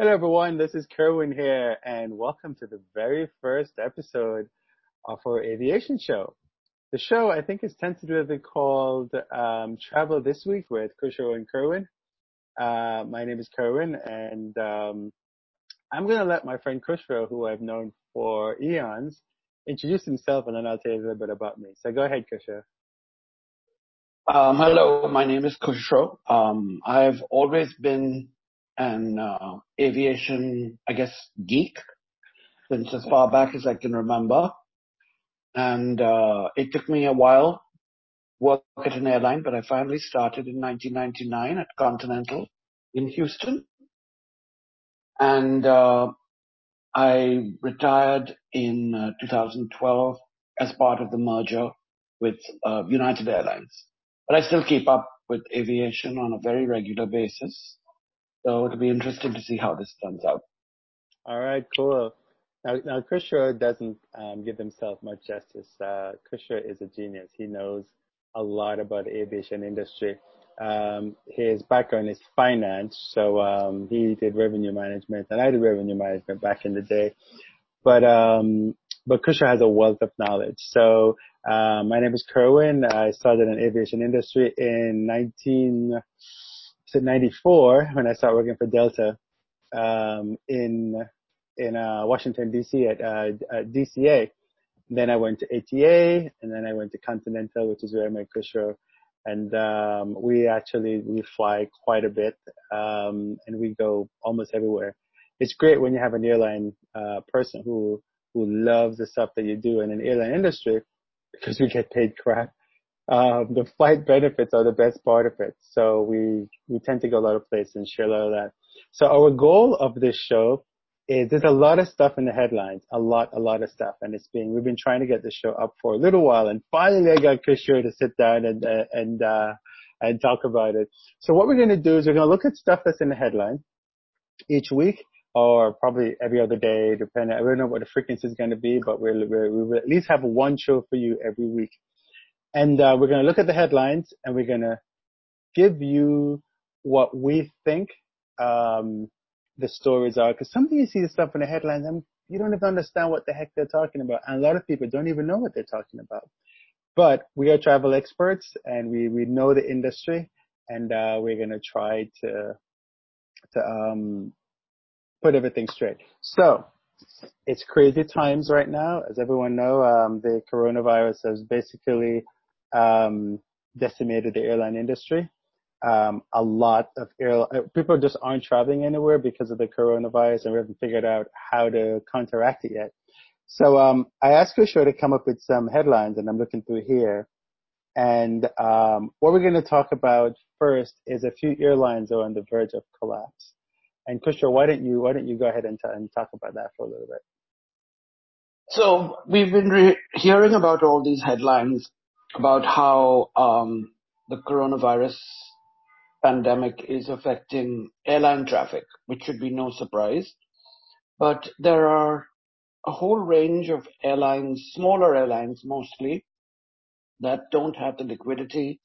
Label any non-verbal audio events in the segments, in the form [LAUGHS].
Hello everyone, this is Kerwin here and welcome to the very first episode of our aviation show. The show I think is tentatively called um, Travel This Week with Kushro and Kerwin. Uh, my name is Kerwin and um, I'm going to let my friend Kushro, who I've known for eons, introduce himself and then I'll tell you a little bit about me. So go ahead, Kushro. Um, hello, my name is Kushro. Um, I've always been an uh, aviation, I guess, geek since as far back as I can remember. And uh, it took me a while work at an airline, but I finally started in 1999 at Continental in Houston. And uh, I retired in uh, 2012 as part of the merger with United Airlines. But I still keep up with aviation on a very regular basis. So it'll be interesting to see how this turns out. All right, cool. Now, now Kushro doesn't um, give himself much justice. Uh, Kushro is a genius. He knows a lot about the aviation industry. Um, his background is finance, so um, he did revenue management, and I did revenue management back in the day. But um, but Kushro has a wealth of knowledge. So uh, my name is Kerwin. I started in aviation industry in 19 so 94 when I started working for Delta um, in in uh, Washington D.C. at, uh, at DCA. Then I went to ATA, and then I went to Continental, which is where I met Kushro. And um, we actually we fly quite a bit, um, and we go almost everywhere. It's great when you have an airline uh, person who who loves the stuff that you do in an airline industry because we get paid crap um, the flight benefits are the best part of it. So we, we tend to go a lot of places and share a lot of that. So our goal of this show is there's a lot of stuff in the headlines, a lot, a lot of stuff. And it's being, we've been trying to get the show up for a little while and finally I got Kushro to sit down and, uh, and, uh, and talk about it. So what we're going to do is we're going to look at stuff that's in the headline each week or probably every other day, depending. I don't know what the frequency is going to be, but we'll, we'll, we'll at least have one show for you every week. And uh, we're going to look at the headlines and we're going to give you what we think um, the stories are. Because sometimes you see the stuff in the headlines and you don't even understand what the heck they're talking about. And a lot of people don't even know what they're talking about. But we are travel experts and we, we know the industry and uh, we're going to try to to um, put everything straight. So it's crazy times right now. As everyone know, um, the coronavirus has basically um, decimated the airline industry. Um, a lot of air, uh, people just aren't traveling anywhere because of the coronavirus and we haven't figured out how to counteract it yet. So, um, I asked Kushro to come up with some headlines and I'm looking through here. And, um, what we're going to talk about first is a few airlines are on the verge of collapse. And Kushro, why don't you, why don't you go ahead and, t- and talk about that for a little bit? So we've been re- hearing about all these headlines about how um, the coronavirus pandemic is affecting airline traffic, which should be no surprise. But there are a whole range of airlines, smaller airlines mostly, that don't have the liquidity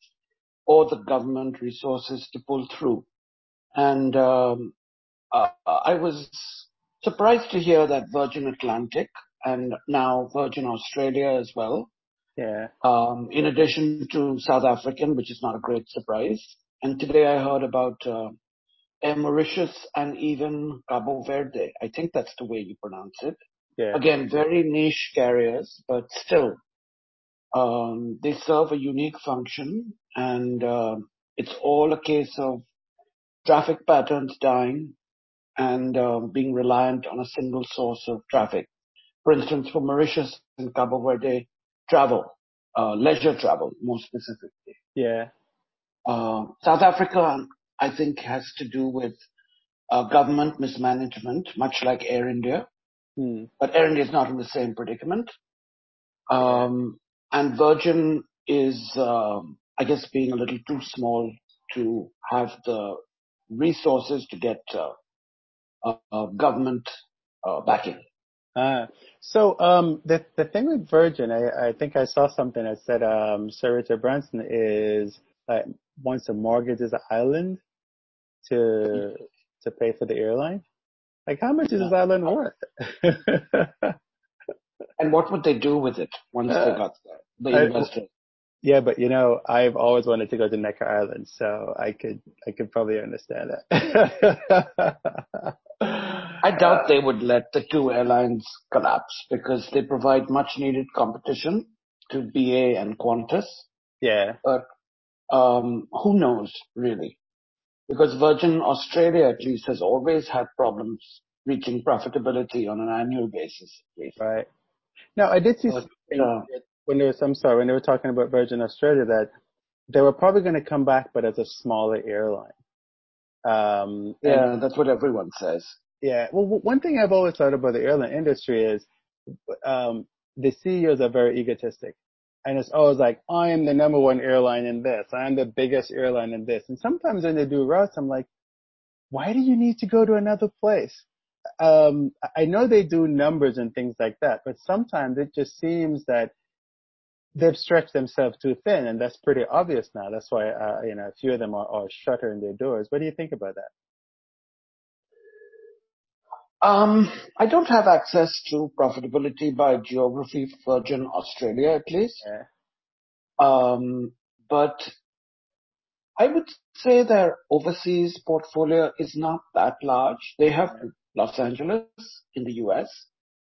or the government resources to pull through. And um, I was surprised to hear that Virgin Atlantic and now Virgin Australia as well yeah. Um, in addition to South African, which is not a great surprise. And today I heard about uh, Mauritius and even Cabo Verde. I think that's the way you pronounce it. Yeah. Again, very niche carriers, but still, um, they serve a unique function, and uh, it's all a case of traffic patterns dying and uh, being reliant on a single source of traffic. For instance, for Mauritius and Cabo Verde, travel, uh, leisure travel, more specifically. Yeah. Uh, South Africa, I think, has to do with uh, government mismanagement, much like Air India. Hmm. But Air India is not in the same predicament. Um, and Virgin is, um, I guess, being a little too small to have the resources to get uh, uh, uh government uh, backing. Uh, so um, the the thing with Virgin, I, I think I saw something that said um, Sir Richard Branson is like wants to mortgage his island to to pay for the airline. Like, how much is this island worth? [LAUGHS] and what would they do with it once uh, they got there? The investors. Yeah, but you know, I've always wanted to go to Necker Island, so I could, I could probably understand that. [LAUGHS] I doubt they would let the two airlines collapse because they provide much needed competition to BA and Qantas. Yeah. But um, who knows, really? Because Virgin Australia, at least, has always had problems reaching profitability on an annual basis. Right. Now, I did see but, uh, when there was, I'm sorry, when they were talking about Virgin Australia that they were probably going to come back, but as a smaller airline. Um, yeah, that's what everyone says. Yeah. Well, one thing I've always thought about the airline industry is um, the CEOs are very egotistic. And it's always like, I am the number one airline in this. I am the biggest airline in this. And sometimes when they do routes, I'm like, why do you need to go to another place? Um, I know they do numbers and things like that, but sometimes it just seems that they've stretched themselves too thin, and that's pretty obvious now. That's why, uh, you know, a few of them are, are shuttering their doors. What do you think about that? Um, I don't have access to profitability by geography for Virgin Australia, at least. Yeah. Um, but I would say their overseas portfolio is not that large. They have Los Angeles in the U.S.,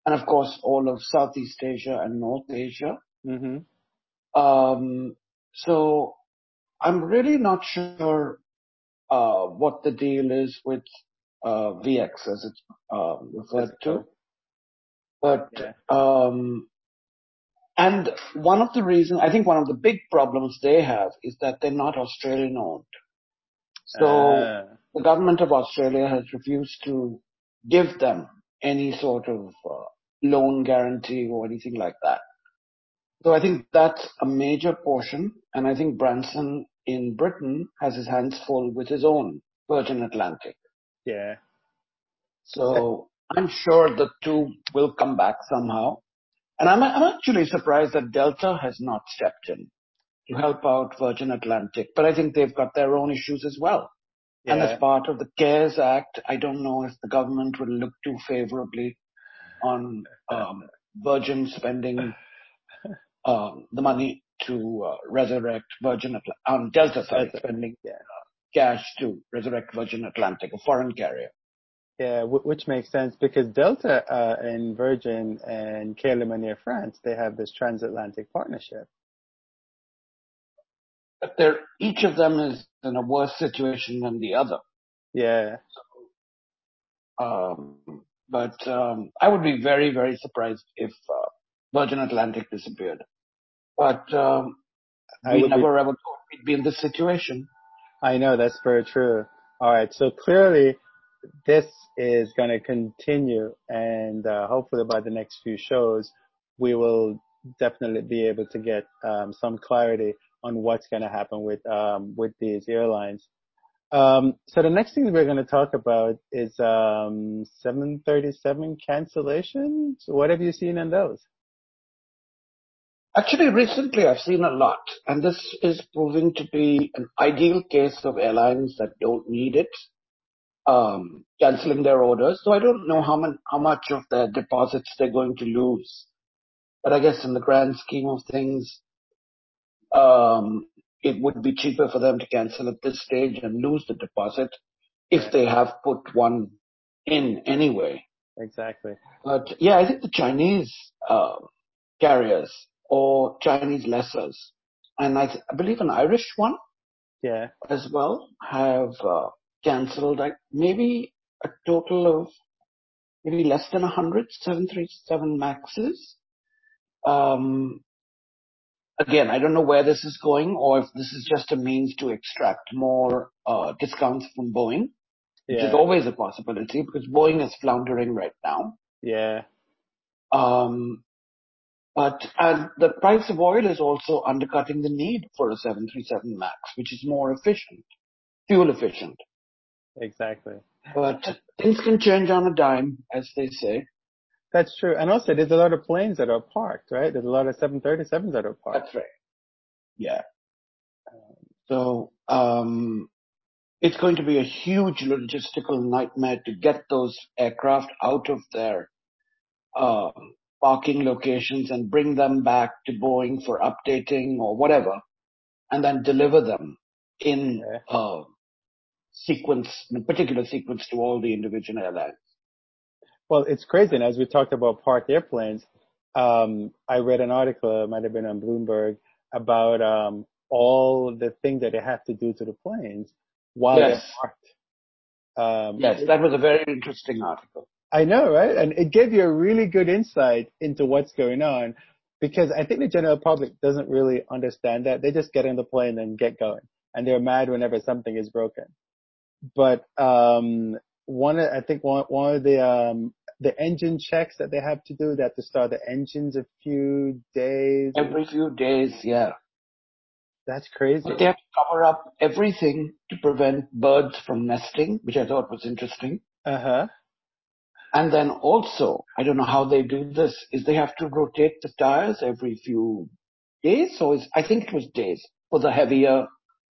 and of course, all of Southeast Asia and North Asia. Mm-hmm. Um, so I'm really not sure uh, what the deal is with VX, as it's um, referred to. But um, and one of the reasons, I think one of the big problems they have is that they're not Australian owned. So uh. the government of Australia has refused to give them any sort of uh, loan guarantee or anything like that. So I think that's a major portion. And I think Branson in Britain has his hands full with his own Virgin Atlantic. Yeah. So I'm sure the two will come back somehow. And I'm, I'm actually surprised that Delta has not stepped in to help out Virgin Atlantic, but I think they've got their own issues as well. Yeah. And as part of the CARES Act, I don't know if the government will look too favorably on um, Virgin spending [LAUGHS] um, the money to uh, resurrect Virgin Atlantic, um, Delta, sorry, spending yeah. Cash to resurrect Virgin Atlantic, a foreign carrier. Yeah, w- which makes sense because Delta uh, and Virgin and KLM Air France, they have this transatlantic partnership. But they're, each of them is in a worse situation than the other. Yeah. So, um, but um, I would be very, very surprised if uh, Virgin Atlantic disappeared. But um, we never be... ever thought we'd be in this situation. I know that's very true. All right, so clearly this is going to continue, and uh, hopefully by the next few shows, we will definitely be able to get um, some clarity on what's going to happen with um, with these airlines. Um, so the next thing we're going to talk about is um, 737 cancellations. What have you seen in those? Actually, recently I've seen a lot, and this is proving to be an ideal case of airlines that don't need it um, canceling their orders. So I don't know how, man, how much of their deposits they're going to lose. But I guess in the grand scheme of things, um, it would be cheaper for them to cancel at this stage and lose the deposit if they have put one in anyway. Exactly. But yeah, I think the Chinese uh, carriers or Chinese lessors, and I, th- I, believe an Irish one, yeah, as well, have uh, cancelled like maybe a total of maybe less than 100 737 Maxes. Um, again, I don't know where this is going or if this is just a means to extract more uh, discounts from Boeing, which yeah. is always a possibility because Boeing is floundering right now. Yeah. Um, the price of oil is also undercutting the need for a 737 MAX, which is more efficient, fuel efficient. Exactly. But things can change on a dime, as they say. That's true. And also, there's a lot of planes that are parked, right? There's a lot of 737s that are parked. That's right. Yeah. So, um, it's going to be a huge logistical nightmare to get those aircraft out of their uh, parking locations and bring them back to Boeing for updating or whatever, and then deliver them in Yeah. uh, sequence, in particular sequence to all the individual airlines. Well, it's crazy. And as we talked about parked airplanes, um, I read an article, it might have been on Bloomberg, about um, all the things that they have to do to the planes while Yes. they're parked. Um, Yes, that was a very interesting article. I know, right? And it gave you a really good insight into what's going on because I think the general public doesn't really understand that. They just get on the plane and get going and they're mad whenever something is broken. But, um, one, of- I think one, one of the, um, the engine checks that they have to do, they have to start the engines a few days. Every few days, yeah. That's crazy. But they have to cover up everything to prevent birds from nesting, which I thought was interesting. Uh huh. And then also, I don't know how they do this, is they have to rotate the tires every few days. or I think it was days for the heavier,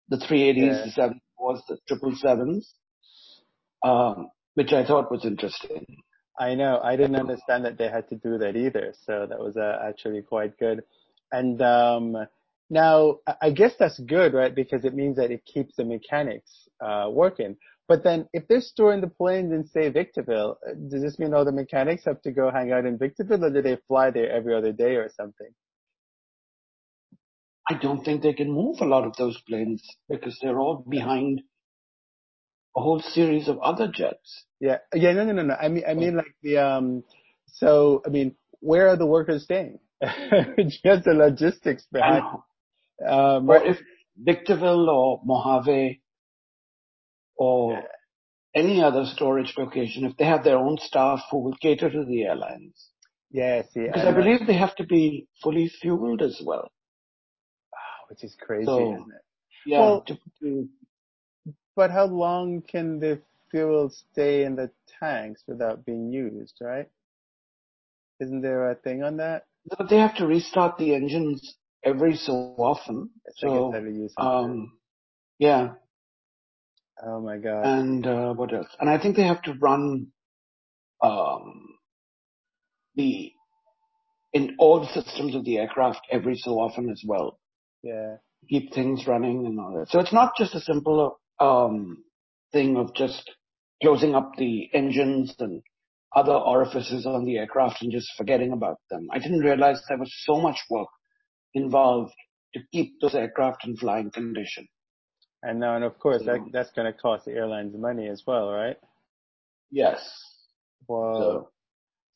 the 380s, Yeah. the 747s, the 777s, um, which I thought was interesting. I know. I didn't understand that they had to do that either. So that was uh, actually quite good. And um, now I- I guess that's good, right? Because it means that it keeps the mechanics uh, working. But then if they're storing the planes in say Victorville, uh, does this mean all the mechanics have to go hang out in Victorville or do they fly there every other day or something? I don't think they can move a lot of those planes because they're all behind a whole series of other jets. Yeah. Yeah. No, no, no, no. I mean, I mean like the, um, so, I mean, where are the workers staying? [LAUGHS] Just the logistics behind, um, or right. if Victorville or Mojave or any other storage location, if they have their own staff who will cater to the airlines. Yeah. See, Because I believe they have to be fully fueled as well. which is crazy, isn't it? Yeah. Well- to, to, But how long can the fuel stay in the tanks without being used, right? Isn't there a thing on that? but they have to restart the engines every so often. So, um, yeah. Oh my god. And uh, what else? And I think they have to run um, the in all the systems of the aircraft every so often as well. yeah. Keep things running and all that. So it's not just a simple um, thing of just closing up the engines and other orifices on the aircraft and just forgetting about them. I didn't realize there was so much work involved to keep those aircraft in flying condition. And now, and of course, that, that's going to cost the airlines money as well, right? Yes. Well, So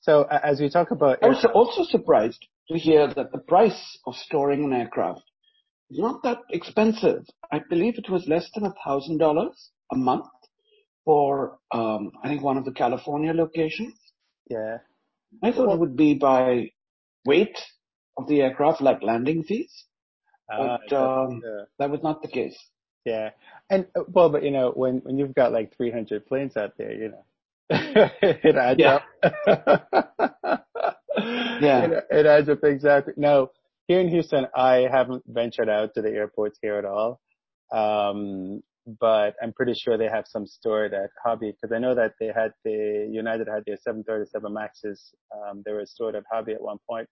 so as we talk about, I was also surprised to hear that the price of storing an aircraft is not that expensive. I believe it was less than a thousand dollars a month for, um, I think one of the California locations. yeah, I thought it would be by weight of the aircraft, like landing fees. uh, But, um, yeah. That was not the case. Yeah. And uh, well, but you know, when when you've got like 300 planes out there, you know, [LAUGHS] it adds Yeah. up. [LAUGHS] Yeah. It, it adds up exactly. Now, here in Houston, I haven't ventured out to the airports here at all. Um, but I'm pretty sure they have some stored at Hobby because I know that they had the United had their 737 Maxes. Um, they were stored at Hobby at one point.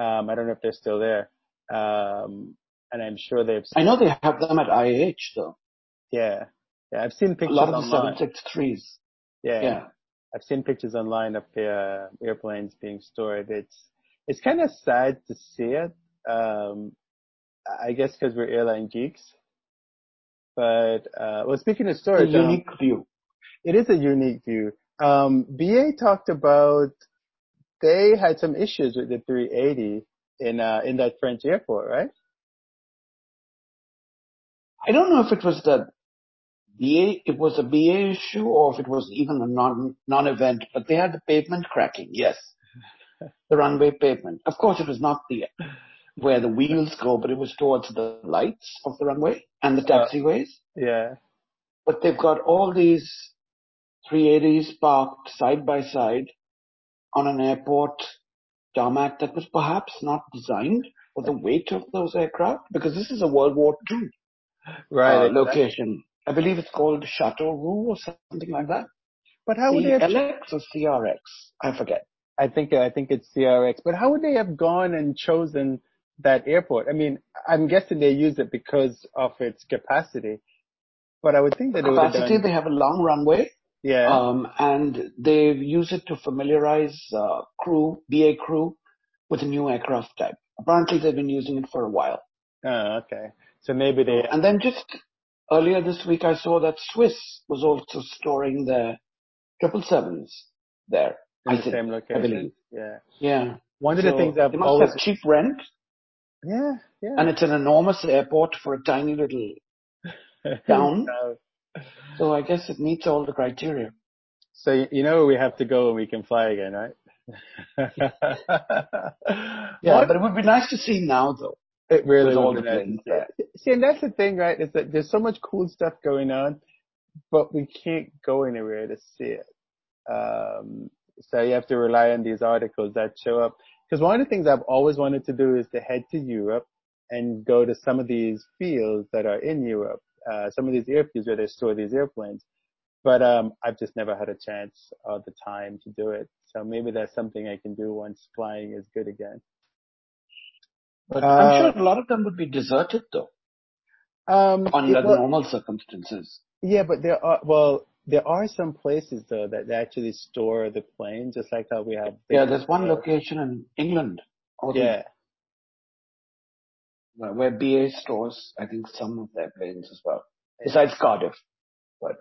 Um, I don't know if they're still there. Um, and I'm sure they've. I know they have them at IAH though. Yeah. Yeah. I've seen pictures. A lot of the online. 763s. Yeah. Yeah. I've seen pictures online of the uh, airplanes being stored. It's, it's kind of sad to see it. Um, I guess because we're airline geeks. But, uh, well, speaking of It's a storage, um, unique view. it is a unique view. Um, BA talked about they had some issues with the 380 in, uh, in that French airport, right? I don't know if it was the BA, it was a BA issue or if it was even a non, non-event, but they had the pavement cracking. Yes. [LAUGHS] The runway pavement. Of course, it was not the, where the wheels go, but it was towards the lights of the runway and the Uh, taxiways. Yeah. But they've got all these 380s parked side by side on an airport tarmac that was perhaps not designed for the weight of those aircraft because this is a World War II Right. uh, location. I believe it's called Châteauroux or something like that. But how would they have? Or CRX? I forget. I think I think it's CRX. But how would they have gone and chosen that airport? I mean, I'm guessing they use it because of its capacity. But I would think that capacity. it would have done, They have a long runway. Yeah. Um, and they use it to familiarize uh, crew, BA crew, with a new aircraft type. Apparently, they've been using it for a while. Oh, okay. So maybe they. And then just earlier this week, I saw that Swiss was also storing their triple sevens there. in I the think, same I location. believe. Yeah. Yeah. One of So the things I've they must always. have cheap rent, Yeah. Yeah. and it's an enormous airport for a tiny little. [LAUGHS] town. So- So I guess it meets all the criteria. So you know where we have to go and we can fly again, right? [LAUGHS] Yeah, What- but it would be nice to see now, though. It really with all would the be planes see. See, and that's the thing, right? Is that there's so much cool stuff going on, but we can't go anywhere to see it. Um, so you have to rely on these articles that show up. Because one of the things I've always wanted to do is to head to Europe and go to some of these fields that are in Europe, uh, some of these airfields where they store these airplanes. But um, I've just never had a chance or the time to do it. So maybe that's something I can do once flying is good again. But Uh, I'm sure a lot of them would be deserted, though, Um, under well, normal circumstances. Yeah, but there are well, there are some places though that actually store the plane, just like how we have. Yeah, there's one uh, location in England, the- Yeah, where where BA stores, I think, some of their planes as well, besides Cardiff. But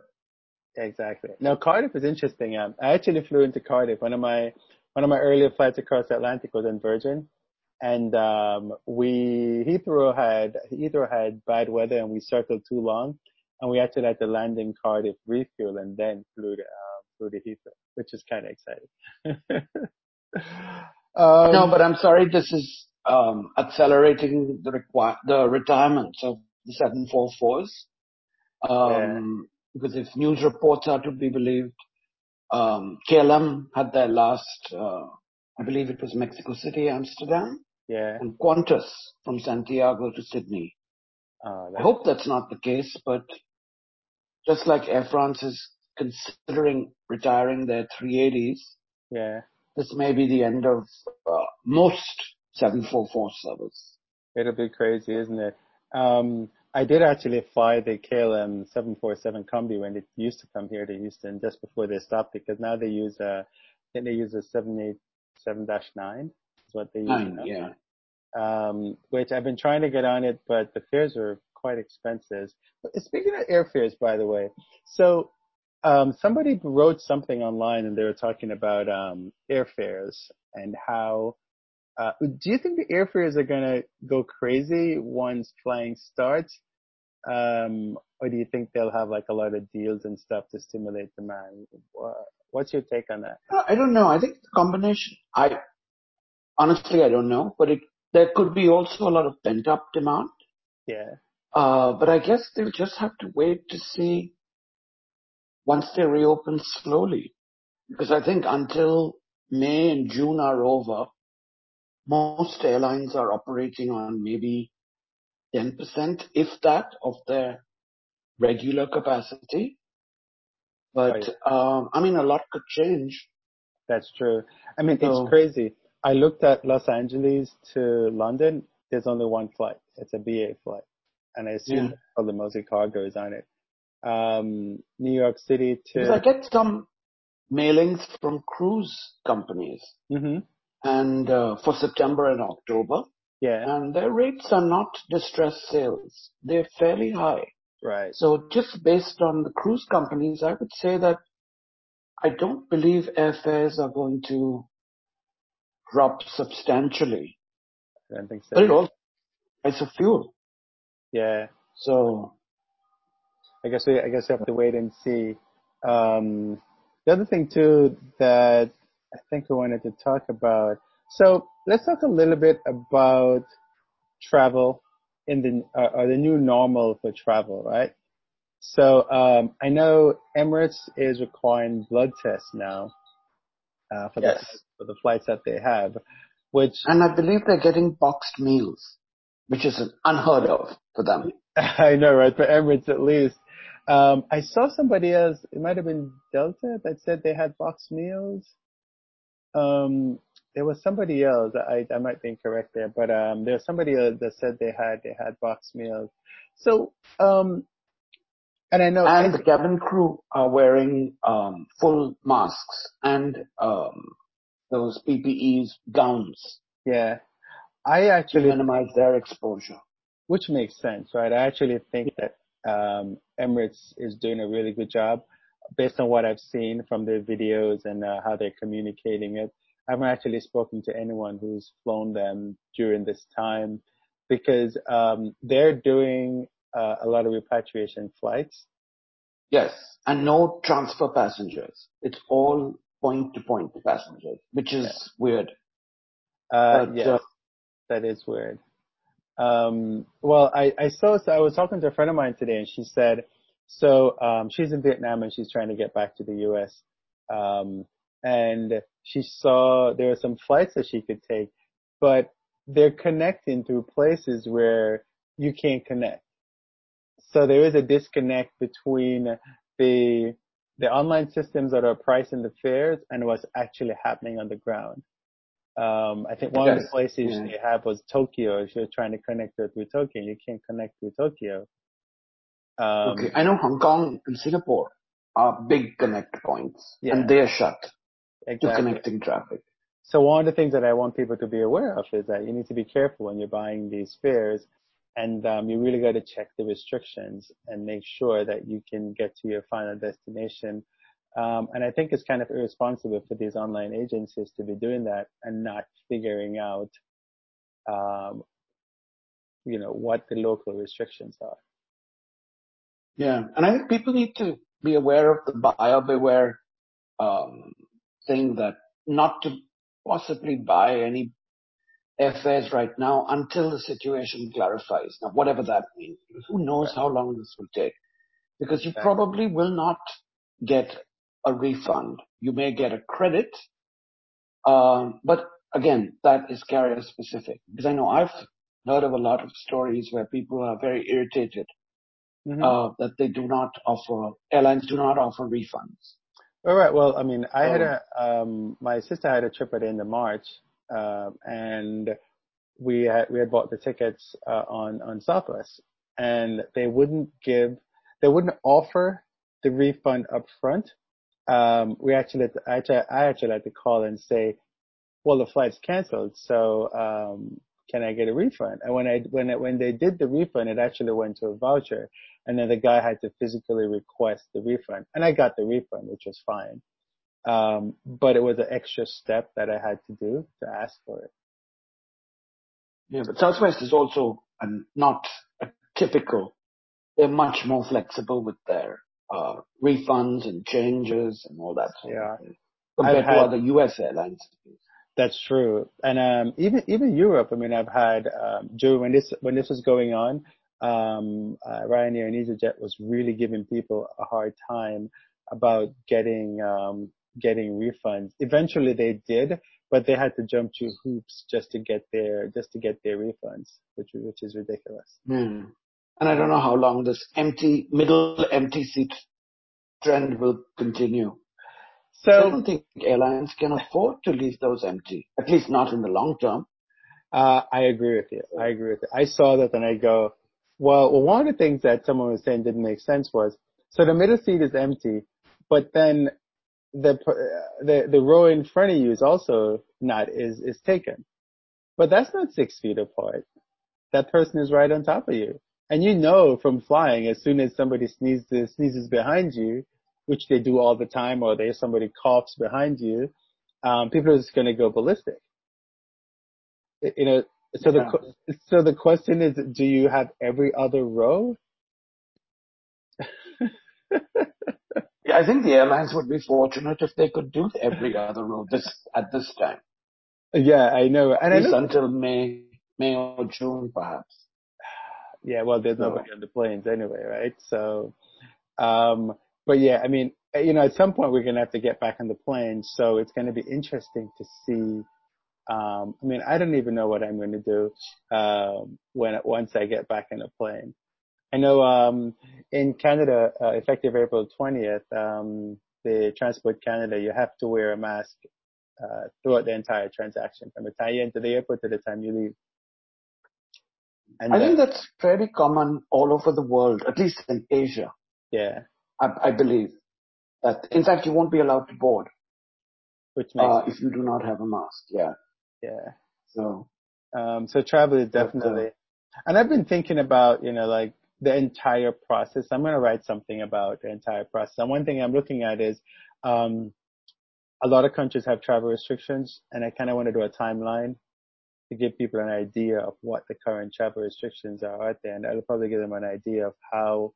exactly. Now Cardiff is interesting. Um, I actually flew into Cardiff. One of my one of my earlier flights across the Atlantic was in Virgin, and um, we Heathrow had Heathrow had bad weather, and we circled too long, and we actually had to land in Cardiff, refuel, and then flew to uh, flew to Heathrow, which is kind of exciting. [LAUGHS] um, no, but I'm sorry, this is um, accelerating the require the retirements of the 744s. Um, Because if news reports are to be believed, um, KLM had their last, uh, I believe it was Mexico City, Amsterdam, yeah. and Qantas from Santiago to Sydney. Oh, I hope that's not the case, but just like Air France is considering retiring their 380s, yeah. this may be the end of uh, most 744 service. It'll be crazy, isn't it? Um, I did actually fly the KLM 747 Combi when it used to come here to Houston just before they stopped because now they use a, I think they use a 787-9 is what they use Nine, yeah. Um, which I've been trying to get on it, but the fares are quite expensive. But speaking of airfares, by the way, so um, somebody wrote something online and they were talking about um, airfares and how uh, do you think the airfares are gonna go crazy once flying starts? Um, or do you think they'll have like a lot of deals and stuff to stimulate demand? Wha- What's your take on that? Uh, I don't know. I think the combination, I honestly, I don't know, but it, there could be also a lot of pent up demand. Yeah, Uh, but I guess they'll just have to wait to see once they reopen slowly. Because I think until May and June are over, most airlines are operating on maybe 10%, if that, of their regular capacity. But, um, I mean, a lot could change. that's true. I mean, So- it's crazy. I looked at Los Angeles to London. There's only one flight. It's a BA flight, and I assume Yeah. probably mostly cargo is on it. Um, New York City Because I get some mailings from cruise companies hmm and, uh, for September and October. Yeah, and their rates are not distressed sales. They're fairly high. right. So just based on the cruise companies, I would say that I don't believe airfares are going to drop substantially. I don't think so. But it also price of fuel. Yeah. So I guess we, I guess we have to wait and see. Um, the other thing too that I think we wanted to talk about. So let's talk a little bit about travel in the uh, or the new normal for travel, right? So um, I know Emirates is requiring blood tests now uh, for Yes. the for the flights that they have, which and I believe they're getting boxed meals, which is unheard of for them. [LAUGHS] I know, right? For Emirates at least. Um, I saw somebody else. It might have been Delta that said they had boxed meals. Um, there was somebody else. I I might be incorrect there, but um, there was somebody else that said they had they had boxed meals. So um, and I know and the cabin crew are wearing um, full masks and um, those PPEs gowns. Yeah, I actually minimize their exposure. which makes sense, right? I actually think that um, Emirates is doing a really good job based on what I've seen from their videos and uh, how they're communicating it. I haven't actually spoken to anyone who's flown them during this time because um, they're doing uh, a lot of repatriation flights. Yes, and no transfer passengers. It's all point to point passengers, which is Yeah. weird. Uh, But, yes, uh, that is weird. Um, well, I, I saw, so I was talking to a friend of mine today and she said, so, um, she's in Vietnam and she's trying to get back to the U.S. Um, and she saw there were some flights that she could take, but they're connecting through places where you can't connect. So there is a disconnect between the, the online systems that are pricing the fares and what's actually happening on the ground. Um, I think one of the places yeah. they have was Tokyo. If you're trying to connect it with Tokyo, you can't connect with Tokyo. Um, okay, I know Hong Kong and Singapore are big connect points, Yeah. and they are shut to connecting traffic. So one of the things that I want people to be aware of is that you need to be careful when you're buying these fares, you really got to check the restrictions and make sure that you can get to your final destination. Um, and I think it's kind of irresponsible for these online agencies to be doing that and not figuring out, um, you know, what the local restrictions are. Yeah, and I think people need to be aware of the buyer beware um, thing that not to possibly buy any airfares right now until the situation clarifies. Now, whatever that means, who knows how long this will take? Because you probably will not get a refund. You may get a credit, um, but again, that is carrier specific. Because I know I've heard of a lot of stories where people are very irritated Mhm. uh, that they do not offer, airlines do not offer refunds. All right. Well, I mean, I had a, um, my sister had a trip at the end of March, we had, we had bought the tickets, uh, on, on Southwest and they wouldn't give, they wouldn't offer the refund up front. Um, I actually, had to call and say, well, the flight's canceled. So, um, can I get a refund? And when I, when, when they did the refund, it actually went to a voucher and then the guy had to physically request the refund and I got the refund, which was fine. Um, but it was an extra step that I had to do to ask for it. Yeah, but Southwest is also um, not a typical. They're much more flexible with their uh, refunds and changes and all that sort Yeah. of thing compared I've to other U.S. airlines. That's true. And um, even even Europe. I mean, I've had um, during when this when this was going on, um, uh, Ryanair and EasyJet was really giving people a hard time about getting um, getting refunds. Eventually, they did, but they had to jump through hoops just to get their just to get their refunds, which which is ridiculous. Hmm. And I don't know how long this empty middle empty seat trend will continue. So I don't think airlines can afford to leave those empty, at least not in the long term. Uh, I agree with you. I agree with you. I saw that and I go, well, well, one of the things that someone was saying didn't make sense was, so the middle seat is empty, but then the, the, the row in front of you is also not, is, is taken. But that's not six feet apart. That person is right on top of you. And you know from flying, as soon as somebody sneezes, sneezes behind you, which they do all the time, or there's somebody coughs behind you, um, people are just going to go ballistic you know, so the Yeah. que- so the question is, do you have every other row? [LAUGHS] I think the airlines would be fortunate if they could do every other row this at this time, Yeah, I know, and at least know, until May, May or June, perhaps. yeah, well, there's So- nobody on the planes anyway, right? So, um, but yeah, I mean, you know, at some point we're gonna have to get back on the plane, so it's gonna be interesting to see. Um, I mean, I don't even know what I'm gonna do um, when once I get back in the plane. I know um, in Canada, uh, effective April 20th, um, the Transport Canada, you have to wear a mask uh, throughout the entire transaction, from the time you enter the airport to the time you leave. And I think that's fairly common all over the world, at least in Asia. Yeah. I, I believe that, in fact, you won't be allowed to board. Which makes uh, if you do not have a mask. Yeah. Yeah. So. Um, so travel is definitely, but, uh, and I've been thinking about, you know, like the entire process. I'm going to write something about the entire process. And one thing I'm looking at is, um, a lot of countries have travel restrictions and I kind of want to do a timeline to give people an idea of what the current travel restrictions are out there. And that'll probably give them an idea of how,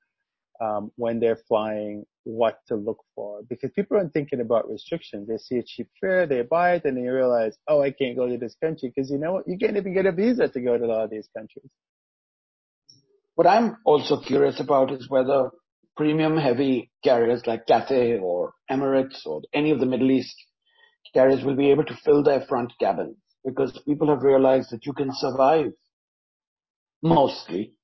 um, when they're flying, what to look for. Because people aren't thinking about restrictions. They see a cheap fare, they buy it, and they realize, oh, I can't go to this country because you know what? You can't even get a visa to go to a lot of these countries. What I'm also curious about is whether premium heavy carriers like Cathay or Emirates or any of the Middle East carriers will be able to fill their front cabins because people have realized that you can survive mostly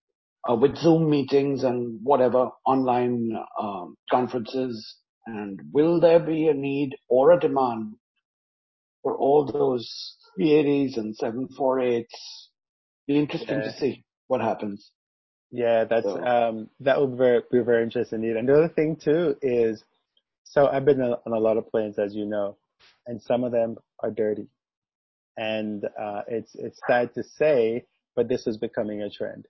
uh, with Zoom meetings and whatever online um, conferences. And will there be a need or a demand for all those 380s and 748s? Be interesting to see what happens. Yeah, that's so. um, that would be very, be very interesting. And the other thing too is, so I've been on a lot of planes, as you know, and some of them are dirty and uh, it's it's sad to say, but this is becoming a trend.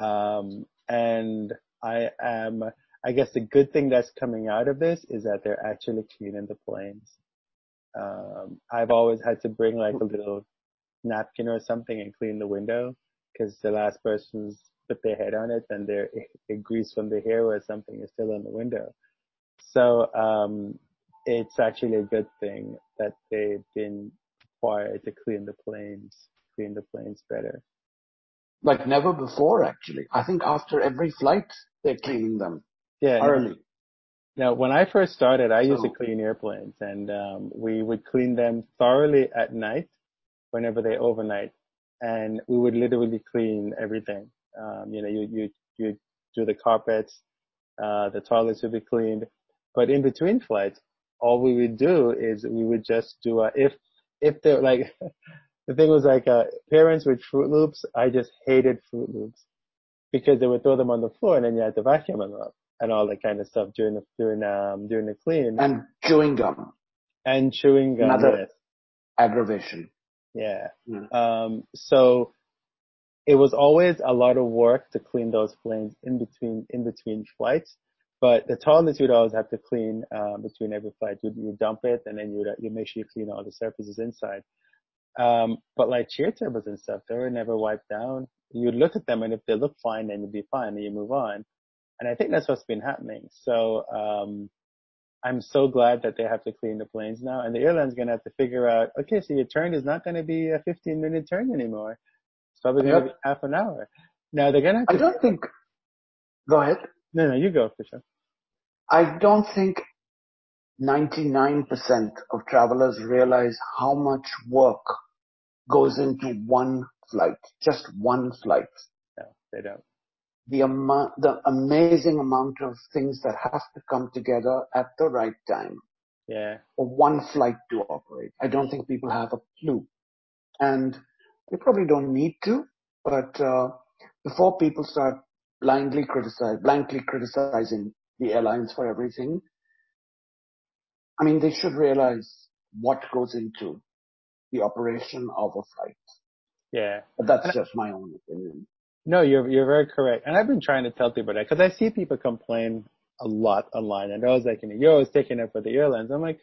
Um, and I am, I guess the good thing that's coming out of this is that they're actually cleaning the planes. Um, I've always had to bring like a little napkin or something and clean the window because the last person's put their head on it and their [LAUGHS] grease from the hair or something is still on the window. So um, it's actually a good thing that they've been required to clean the planes, clean the planes better. Like never before, actually. I think after every flight, they're cleaning them. Yeah. Early. Now, when I first started, I used to clean airplanes and, um, we would clean them thoroughly at night whenever they overnight and we would literally clean everything. Um, you know, you, you, you do the carpets, uh, the toilets would be cleaned, but in between flights, all we would do is we would just do a, if if they're like, [LAUGHS] the thing was like, uh, parents with Froot Loops, I just hated Froot Loops because they would throw them on the floor and then you had to vacuum them up and all that kind of stuff during the, during, um, during the clean. And chewing gum. And chewing gum. Another yes. aggravation. Yeah. Mm. Um, so it was always a lot of work to clean those planes in between, in between flights. But the toilets you'd always have to clean uh, between every flight. You'd, you dump it and then you'd, you make sure you clean all the surfaces inside. Um, but like chair tables and stuff, they were never wiped down. You'd look at them and if they look fine, then you'd be fine and you move on. And I think that's what's been happening. So, um, I'm so glad that they have to clean the planes now and the airline's going to have to figure out, okay, so your turn is not going to be a 15 minute turn anymore. Probably going to yep. be half an hour. Now they're going to to. I don't think, go ahead. No, no, you go, Fisher. I don't think 99% of travelers realize how much work goes into one flight, just one flight. No, they don't. The amount, the amazing amount of things that have to come together at the right time. Yeah. For one flight to operate. I don't think people have a clue. And they probably don't need to, but, uh, before people start blindly criticizing the airlines for everything. I mean, they should realize what goes into the operation of a flight. Yeah. But that's just my own opinion. No, you're, you're very correct. And I've been trying to tell people that because I see people complain a lot online and I was like, you're always taking it for the airlines. I'm like,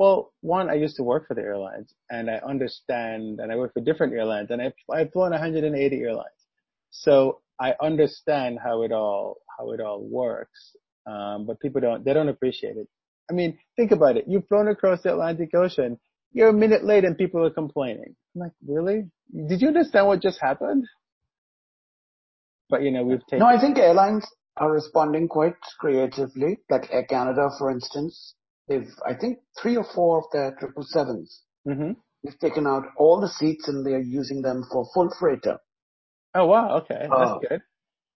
well, one, I used to work for the airlines and I understand and I work for different airlines and I've, I've flown 180 airlines. So I understand how it all, how it all works. Um, but people don't, they don't appreciate it. I mean, think about it. You've flown across the Atlantic Ocean. You're a minute late and people are complaining. I'm like, really? Did you understand what just happened? But you know, we've taken. No, I think airlines are responding quite creatively. Like Air Canada, for instance, they've, I think, three or four of their triple sevens. Mm-hmm. They've taken out all the seats and they're using them for full freighter. Oh wow, okay, that's uh, good.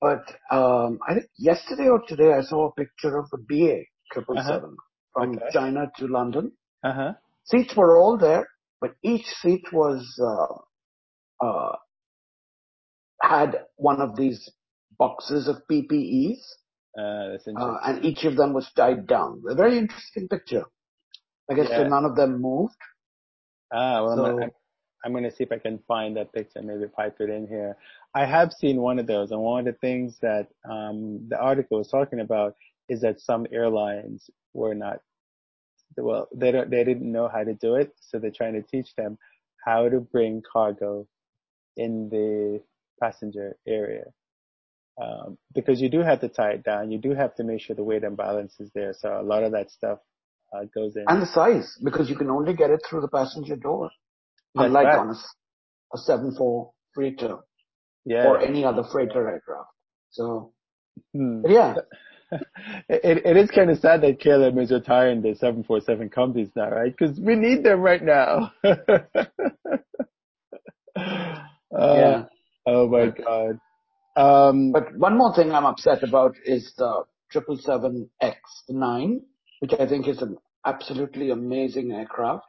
But um, I think yesterday or today I saw a picture of a BA triple seven from Okay. China to London. Uh huh. Seats were all there, but each seat was uh, uh, had one of these boxes of PPEs, that's uh, interesting. and each of them was tied down. A very interesting picture. I guess Yeah. none of them moved. ah, well, I'm, gonna, I'm gonna see if I can find that picture, maybe pipe it in here. I have seen one of those, and one of the things that um, the article was talking about is that some airlines were not well, they don't, they didn't know how to do it, so they're trying to teach them how to bring cargo in the passenger area. Um, because you do have to tie it down, you do have to make sure the weight and balance is there. So a lot of that stuff uh, goes in. And the size, because you can only get it through the passenger door, That's unlike right. on a 7-4 freighter yeah. or any other freighter aircraft. So, Hmm. yeah, [LAUGHS] it, it is kind of sad that KLM is retiring the 747 companies now, right? Because we need them right now. Uh, [LAUGHS] yeah. Oh my god. Um, But one more thing I'm upset about is the 777X9, which I think is an absolutely amazing aircraft.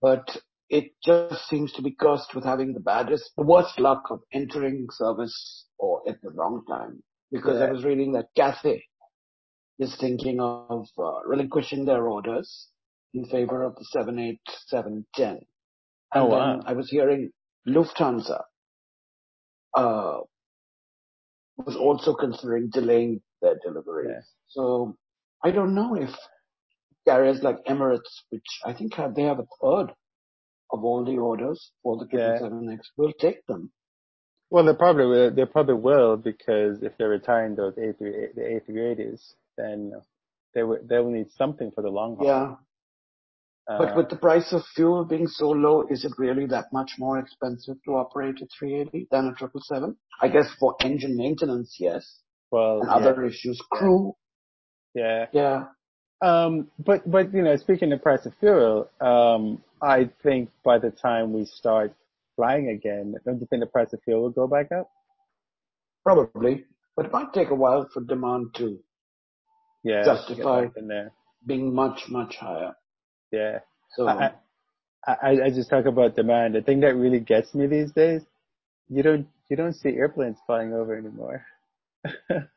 But it just seems to be cursed with having the baddest, the worst luck of entering service or at the wrong time. Because I was reading that Cathay is thinking of uh, relinquishing their orders in favor of the 78710. And Oh, then wow. I was hearing Lufthansa uh, was also considering delaying their deliveries. Yeah. So I don't know if carriers like Emirates, which I think have, they have a third of all the orders for the Yeah. 777X, will take them. well, they probably will, they probably will because if they're retiring those A3, the A380s, then they will, they will need something for the long haul. Yeah. But Uh, with the price of fuel being so low, is it really that much more expensive to operate a 380 than a 777? I guess for engine maintenance, yes. well, yeah, other issues, crew, yeah. yeah. Um, but, but, you know, speaking of price of fuel, um, I think by the time we start flying again, don't you think the price of fuel will go back up? Probably. But it might take a while for demand to Yeah. Justify. being much, much higher. Yeah. So, I, I, I just talk about demand. The thing that really gets me these days, you don't, you don't see airplanes flying over anymore. [LAUGHS] or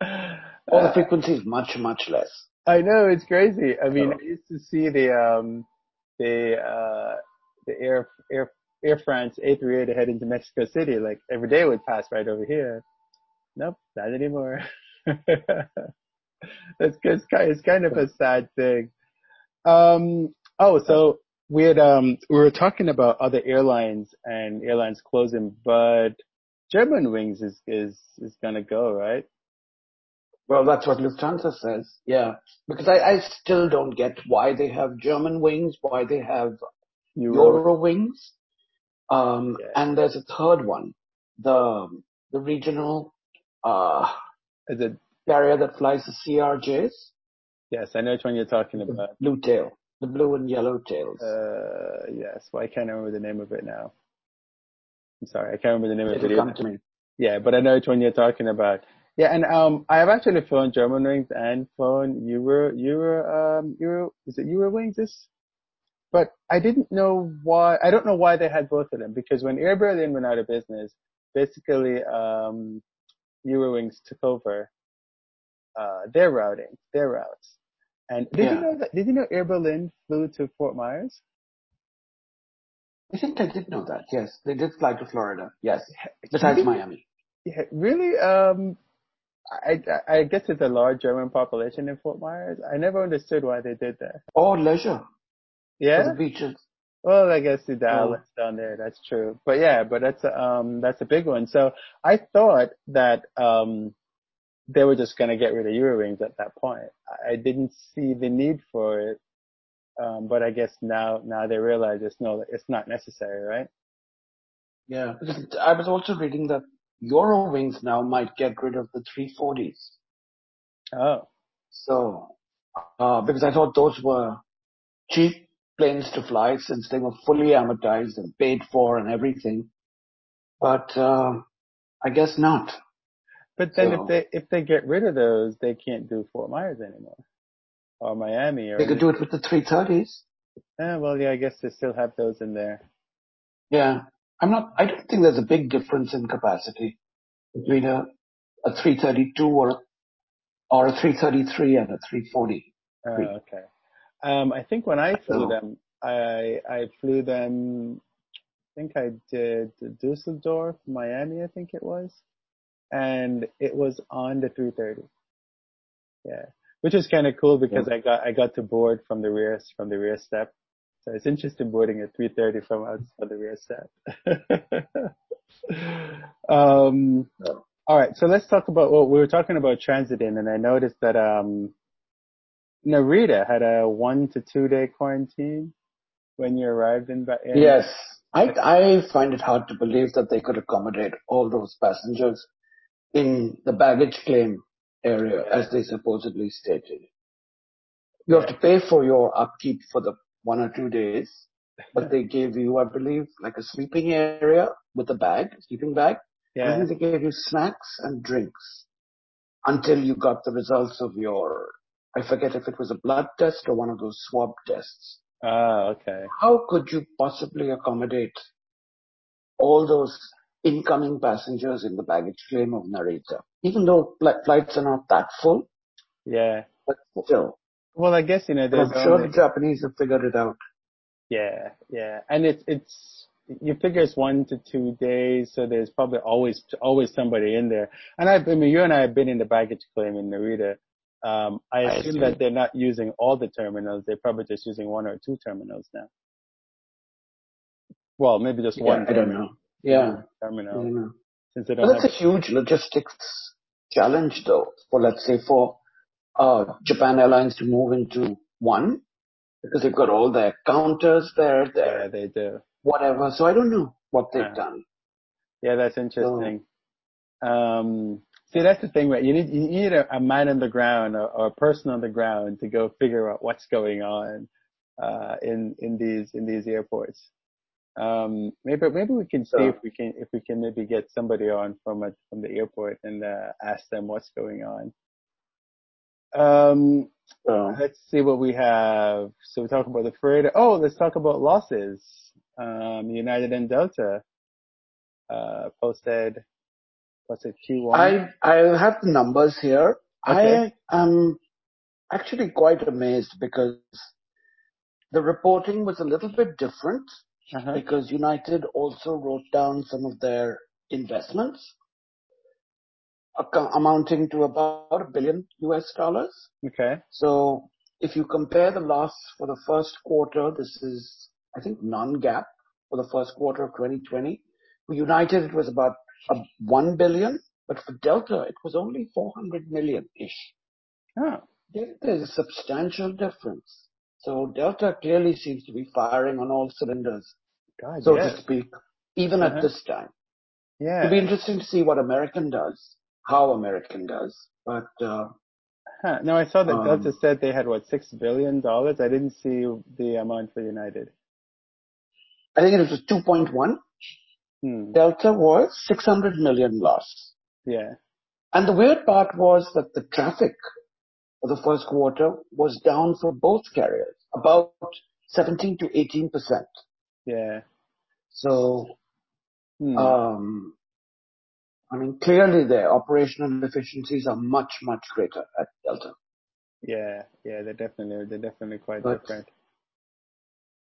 the Uh, frequency is much, much less. I know it's crazy. I mean, So- I used to see the um the uh the Air Air Air France A380 heading to Mexico City. Like every day would pass right over here. Nope, not anymore. [LAUGHS] That's it's it's kind of a sad thing. Um. Oh, so we had um we were talking about other airlines and airlines closing, but Germanwings is is is gonna go right. Well, that's what Lufthansa says. Yeah. Because I, I still don't get why they have Germanwings, why they have You Eurowings. Um, Yeah. and there's a third one, the, the regional, uh, is it? carrier that flies the CRJs, Yes, I know which one you're talking the about. blue tail, the blue and yellow tails. Uh, yes. Well, I can't I remember the name of it now. I'm sorry, I can't remember the name of It'll it. come to me. Yeah, but I know which one you're talking about. Yeah, and um, I have actually flown Germanwings and flown Euro, Euro, um, Euro. Is it Eurowings? This, but I didn't know why. I don't know why they had both of them because when Air Berlin went out of business, basically, um, Eurowings took over uh, their routing, their routes. And did Yeah. you know that? Did you know Air Berlin flew to Fort Myers? I think I did know that. Yes. They did fly to Florida. Yes. Besides Really? Miami. Yeah, really? Um, I, I I guess it's a large German population in Fort Myers. I never understood why they did that. Or leisure for Yeah. the beaches. Well, I guess the Oh. outlets down there. That's true. But yeah, but that's a, um that's a big one. So I thought that um they were just gonna get rid of Eurowings at that point. I I didn't see the need for it. Um, but I guess now now they realize it's no it's not necessary, right? Yeah. Because I was also reading that Eurowings now might get rid of the 340s. Oh, So, uh, because I thought those were cheap planes to fly since they were fully amortized and paid for and everything. But, uh, I guess not. But then So- if they if they get rid of those, they can't do Fort Myers anymore, or Miami, or They could do it with the 330s. Yeah, well, yeah, I guess they still have those in there. Yeah. I'm not, I don't think there's a big difference in capacity between a, a 332 or, or a 333 and a 340. Oh, okay. Um, I think when I flew So- them, I I flew them. I think I did Dusseldorf, Miami. I think it was, and it was on the 330. Yeah, which is kind of cool because I got I got to board from the rear from the rear step. So it's interesting boarding a 330 from out from the rear step. [LAUGHS] um, Yeah. all right, so let's talk about what we were talking about transiting, and I noticed that um, Narita had a one to two day quarantine when you arrived in. In Yes. I, I find it hard to believe that they could accommodate all those passengers in the baggage claim area as they supposedly stated. You have to pay for your upkeep for the one or two days, but they gave you, I believe, like a sleeping area with a bag, sleeping bag. Yeah, think they gave you snacks and drinks until you got the results of your, I forget if it was a blood test or one of those swab tests. ah, okay. How could you possibly accommodate all those incoming passengers in the baggage claim of Narita? Even though fli- flights are not that full, Yeah. but still. Well, I guess you know, there's. I'm sure only- the Japanese have figured it out. Yeah, yeah, and it's it's you figure it's one to two days, so there's probably always always somebody in there. And I, I mean, you and I have been in the baggage claim in Narita. Um, I assume that they're not using all the terminals; they're probably just using one or two terminals now. Well, maybe just Yeah, one. I don't know. Yeah, terminal don't since they don't that's a huge logistics challenge though, for let's say for uh, Japan Airlines to move into one, because they've got all their counters there, their Yeah, they do. whatever. So I don't know what they've Uh-huh. done. Yeah, that's interesting. Um, see, that's the thing, right? You need you need a, a man on the ground or, or a person on the ground to go figure out what's going on uh, in in these in these airports. Um, maybe maybe we can see So- if we can if we can maybe get somebody on from a, from the airport and uh, ask them what's going on. Um, So let's see what we have. So we talk about the freighter. Oh, let's talk about losses. Um, United and Delta uh, posted posted Q1. I I have the numbers here. Okay. I am actually quite amazed because the reporting was a little bit different uh-huh. because United also wrote down some of their investments amounting to about a billion US dollars. Okay. So if you compare the loss for the first quarter, this is, I think, non-GAAP for the first quarter of 2020. For United, it was about a 1 billion, but for Delta, it was only 400 million-ish. Oh, There- There's a substantial difference. So Delta clearly seems to be firing on all cylinders, God, so yeah. to speak, even Uh-huh. at this time. Yeah. It'll be interesting to see what American does, how American does. But uh, Huh. No, I saw that Um, Delta said they had what six billion dollars. I didn't see the amount for United. I think it was 2.1. Hmm. Delta was 600 million loss. Yeah. And the weird part was that the traffic for the first quarter was down for both carriers, about 17 to 18 percent. Yeah. So, Hmm. um, I mean, clearly their operational efficiencies are much, much greater at Delta. yeah. Yeah. They're definitely they're definitely quite But- different.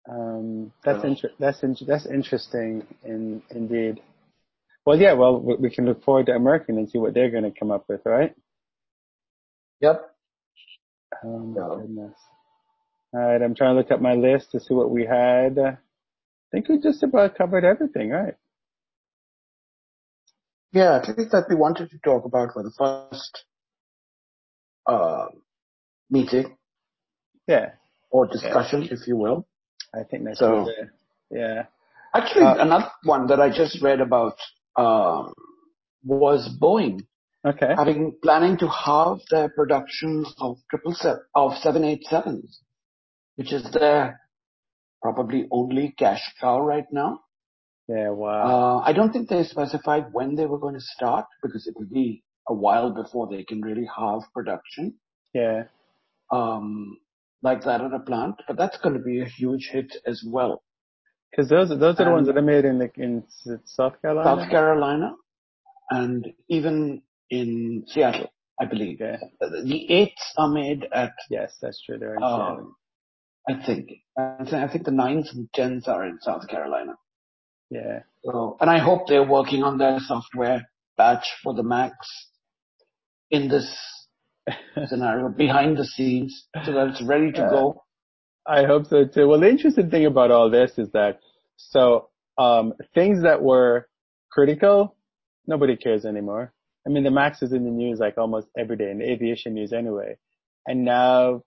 Um, that's inter- that's in- that's interesting in indeed. Well, yeah. Well, we, can look forward to American and see what they're going to come up with, right? Yep. Oh my goodness. All right, I'm trying to look up my list to see what we had. I think we just about covered everything, right? Yeah, I think that we wanted to talk about for the first uh, meeting Yeah, or discussion, if you will. I think that's So- it. Yeah. Actually, Uh, another one that I just read about um, was Boeing Okay. having planning to halve their production of triple seven of seven eight sevens, which is their probably only cash cow right now. Yeah. Wow. Uh, I don't think they specified when they were going to start because it will be a while before they can really halve production. Yeah. Um, like that at a plant, but that's going to be a huge hit as well. Because those those are the ones that are made in the, in South Carolina. South Carolina, and even in Seattle, I believe. Yeah. The eights are made at. Yes, that's true. They're in um, Seattle. I think. I think the nines and tens are in South Carolina. Yeah. So, and I hope they're working on their software batch for the Max in this [LAUGHS] scenario behind the scenes so that it's ready to go. I hope so too. Well, the interesting thing about all this is that so um, things that were critical, nobody cares anymore. I mean, the Max is in the news like almost every day in the aviation news anyway. And now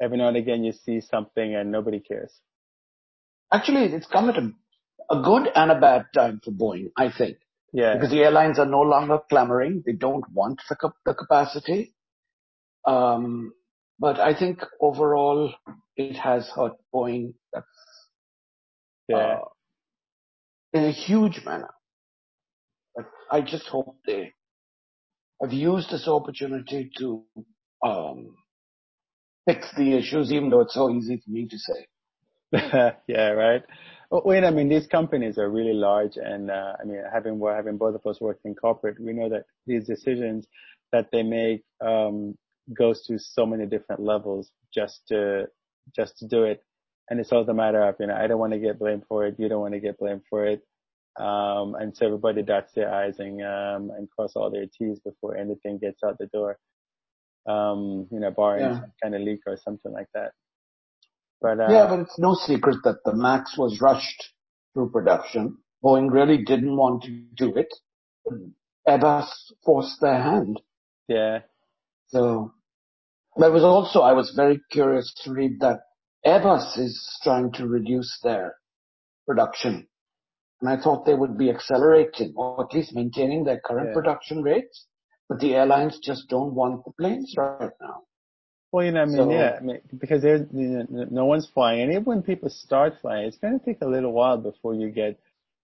every now and again you see something and nobody cares. Actually, it's come at a, a good and a bad time for Boeing, I think. Yeah. Because the airlines are no longer clamoring. They don't want the, cap- the capacity. Um, but I think overall it has hurt Boeing uh, yeah. in a huge manner. But I just hope they have used this opportunity to um, fix the issues, even though it's so easy for me to say. [LAUGHS] yeah, right. Well, wait, I mean, these companies are really large, and uh, I mean, having having both of us worked in corporate, we know that these decisions that they make um, goes to so many different levels just to just to do it, and it's all the matter of you know, I don't want to get blamed for it, you don't want to get blamed for it, um, and so everybody dots their i's and um, and cross all their t's before anything gets out the door, um, you know, barring Yeah. some kind of leak or something like that. But uh, Yeah, but it's no secret that the Max was rushed through production. Boeing really didn't want to do it. Airbus forced their hand. yeah, So there was also, I was very curious to read that Airbus is trying to reduce their production. And I thought they would be accelerating or at least maintaining their current Yeah. production rates. But the airlines just don't want the planes right now. Well, you know, I mean, So- yeah, I mean, because there's you know, no one's flying, and even when people start flying, it's going to take a little while before you get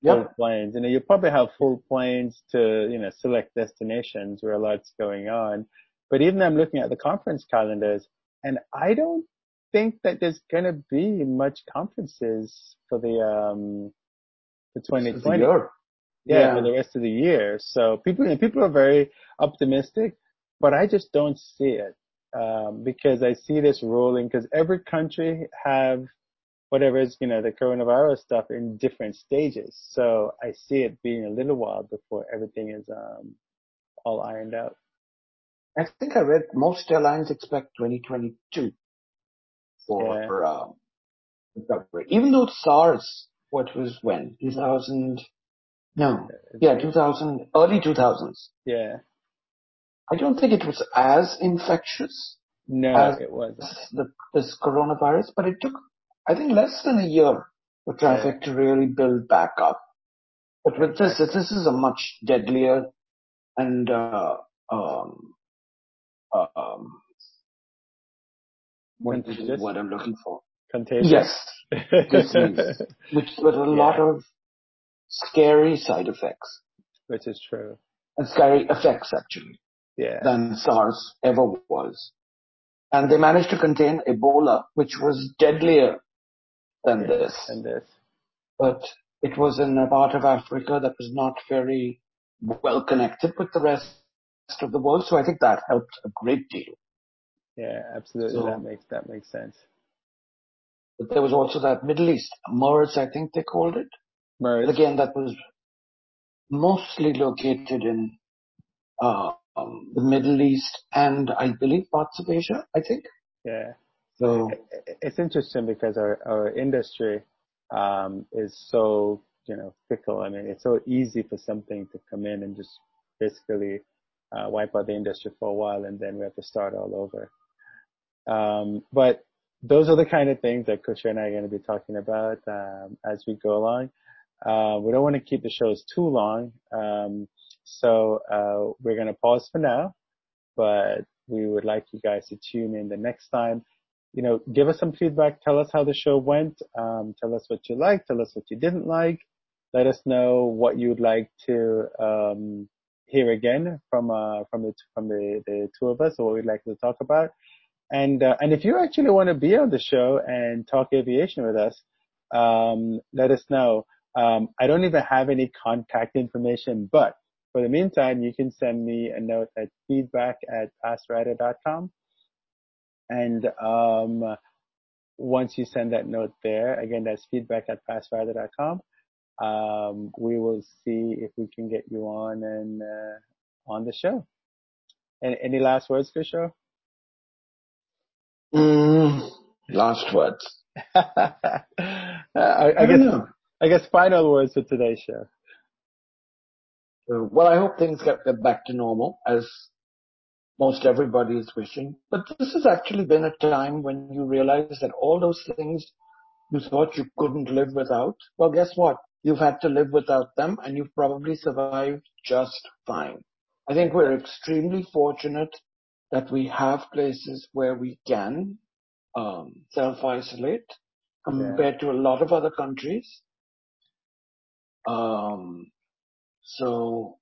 full planes. You know, you probably have full planes to you know select destinations where a lot's going on. But even I'm looking at the conference calendars, and I don't think that there's going to be much conferences for the um for This the 2020 year. Yeah, Yeah. for the rest of the year. So people, people are very optimistic, but I just don't see it um, because I see this rolling because every country have whatever is you know the coronavirus stuff in different stages. So I see it being a little while before everything is um, all ironed out. I think I read most airlines expect 2022 for Yeah. um, recovery. Even though SARS, what was when? 2000? No. Yeah, 2000, early 2000s. Yeah, I don't think it was as infectious no, as it wasn't. the, this coronavirus, but it took, I think, less than a year for traffic to really build back up. But with this, this is a much deadlier and uh, um, uh, um, what is word I'm looking for? Contagious. Yes, [LAUGHS] disease, which with a lot of scary side effects Which is true. and scary effects actually Yeah. than SARS ever was. And they managed to contain Ebola, which was deadlier than this. And this. But it was in a part of Africa that was not very well connected with the rest of the world. So I think that helped a great deal. Yeah, absolutely. So- that makes that makes sense. But there was also that Middle East, MERS, I think they called it. But again, that was mostly located in um, the Middle East and I believe parts of Asia, I think. Yeah. So It's interesting because our, our industry um, is so, you know, fickle. I mean, it's so easy for something to come in and just basically uh, wipe out the industry for a while and then we have to start all over. Um, but those are the kind of things that Kishore and I are going to be talking about um, as we go along. Uh, we don't want to keep the shows too long, um, so uh, we're going to pause for now. But we would like you guys to tune in the next time. You know, give us some feedback. Tell us how the show went. Um, tell us what you liked. Tell us what you didn't like. Let us know what you'd like to um, hear again from uh, from the from the, the two of us or what we'd like to talk about. And uh, and if you actually want to be on the show and talk aviation with us, um, let us know. Um, I don't even have any contact information, but for the meantime, you can send me a note at feedback at passrider.com. And um, once you send that note there, again, that's feedback at passrider.com. Um, we will see if we can get you on and uh, on the show. And any last words, Kishore? Mm, last words. [LAUGHS] I, I, I guess know. I guess final words for today's show. Well, I hope things get back to normal as most everybody is wishing. But this has actually been a time when you realize that all those things you thought you couldn't live without, well, guess what? You've had to live without them and you've probably survived just fine. I think we're extremely fortunate that we have places where we can um, self-isolate compared yeah. to a lot of other countries. Um, so,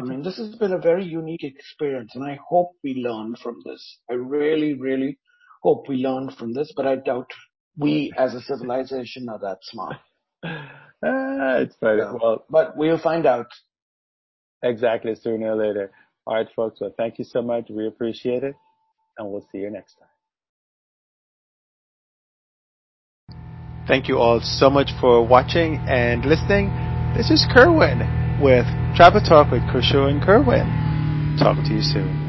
I mean, this has been a very unique experience, and I hope we learn from this. I really, really hope we learn from this, but I doubt we as a civilization are that smart. Uh, [LAUGHS] it's funny. So, well, but we'll find out. Exactly, sooner or later. All right, folks. Well, thank you so much. We appreciate it, and we'll see you next time. Thank you all so much for watching and listening. This is Kerwin with Travel Talk with Kishore and Kerwin. Talk to you soon.